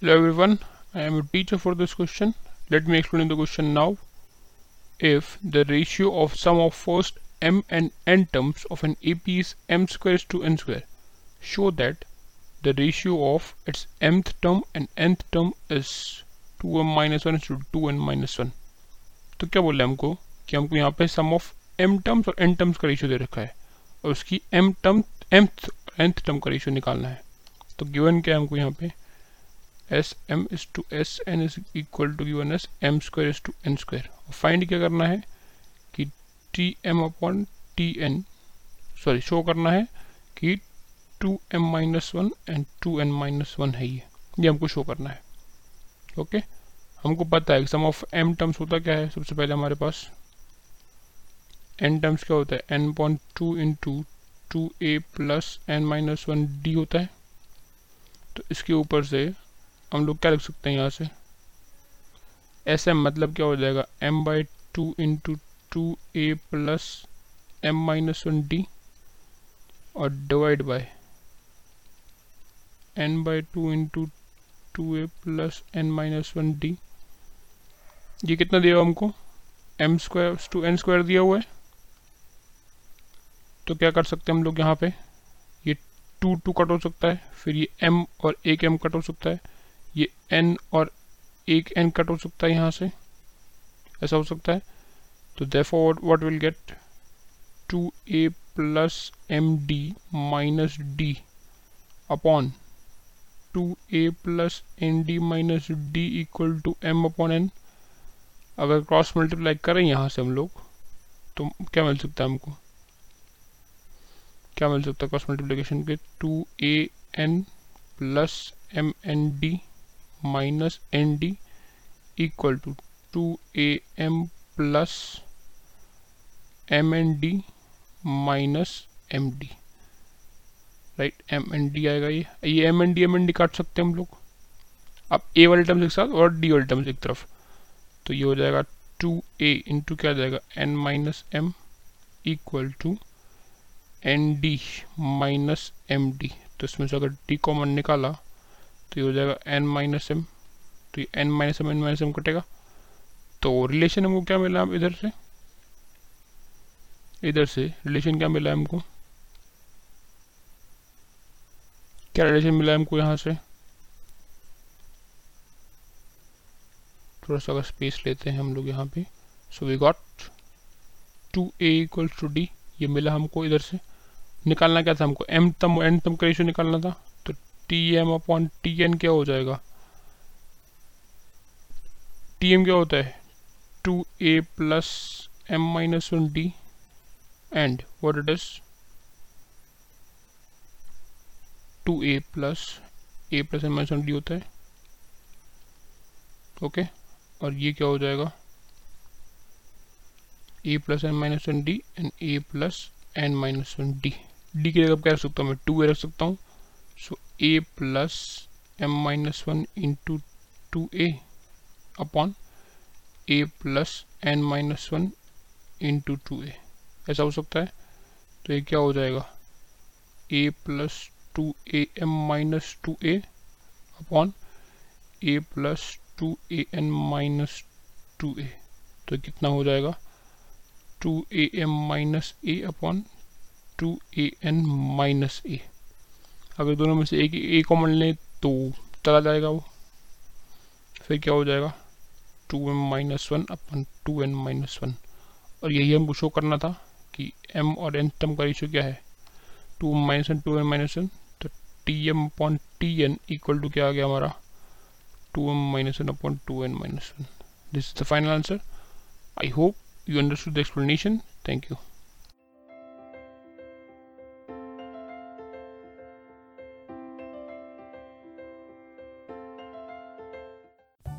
Hello everyone, I am a teacher for this question. Let me explain the question now. If the ratio of sum of first m and n terms of an AP is m square is to n square, show that the ratio of its mth term and nth term is 2m minus 1 is to 2n minus 1. तो क्या बोल रहे हैं हमको कि हमको यहाँ पे सम ऑफ़ m टर्म्स और n टर्म्स का रेशियो दे रखा है और उसकी m term mth nth term का रेशियो निकालना है तो गिवन क्या है हमको यहाँ पे S M is to S N is equal to given S M square is to N square. Find क्या करना है कि T M upon T N sorry show करना है कि two M minus one and two N minus one है ये। ये हमको शो करना है। ओके हमको पता है सम ऑफ़ एम टर्म्स होता क्या है? सबसे पहले हमारे पास एन टर्म्स क्या होता है? N point two into two A plus N minus one D होता है। तो इसके ऊपर से हम लोग क्या लिख सकते हैं यहाँ से? एस एम मतलब क्या हो जाएगा? M by two into two A plus M minus one D और divide by N by two into two A plus N minus one D ये कितना दिया हमको? M square to N square दिया हुआ है। तो क्या कर सकते हैं हम लोग यहाँ पे? ये टू टू कट हो सकता है, फिर ये एम और एक एम कट हो सकता है। ये एन और एक एन कट हो सकता है यहाँ से। ऐसा हो सकता है। तो therefore what will get two A plus M D minus D upon two A plus N D minus D equal to M upon N अगर क्रॉस मल्टीप्लाई करें यहाँ से हम लोग तो क्या मिल सकता है हमको? क्या मिल सकता है क्रॉस मल्टीप्लीकेशन के? Two A N plus M N D minus N D equal to two A M plus M N D minus M D right M N D आएगा ये। ये M N D M N D काट सकते हैं हम लोग। अब ए वाले टर्म्स एक साथ और डी वाले टर्म्स एक तरफ़। तो ये हो जाएगा टू ए इंटू क्या जाएगा? N minus M equal to N D minus M D तो इसमें से अगर डी कॉमन निकाला तो ये हो जाएगा एन माइनस एम तो ये N minus M N minus M कटेगा। तो रिलेशन हमको क्या मिला इधर से? इधर से रिलेशन क्या मिला हमको? क्या रिलेशन मिला हमको यहाँ से? थोड़ा सा अगर स्पेस लेते हैं हम लोग यहाँ पे। So we got two A equal to D ये मिला हमको इधर से। निकालना क्या था हमको? एम तम एन तम का रेशियो निकालना था। T M upon T N क्या हो जाएगा? टी एम क्या होता है? Two A plus M minus one D and what it is two A plus A plus M minus one D होता है। Okay okay? और ये क्या हो जाएगा? A plus N minus one D and A plus N minus one D D की जगह क्या रख सकता हूँ मैं? टू ए रख सकता हूँ। So a plus m minus 1 into 2a upon a plus n minus 1 into 2a ऐसा हो सकता है? तो ये क्या हो जाएगा? A plus two A M minus two A upon A plus two A N minus two A तो कितना हो जाएगा? Two A M minus A upon two A N minus A अगर दोनों में से एक ए कॉमन लें तो चला जाएगा वो। फिर क्या हो जाएगा? Two M minus one upon two N minus one और यही हमको शो करना था कि एम और एन टर्म का रेशियो क्या है। Two M minus one two N minus one तो T M upon T N equal to क्या आ गया हमारा? Two M minus one upon two N minus one this is the final answer I hope you understood the explanation thank you.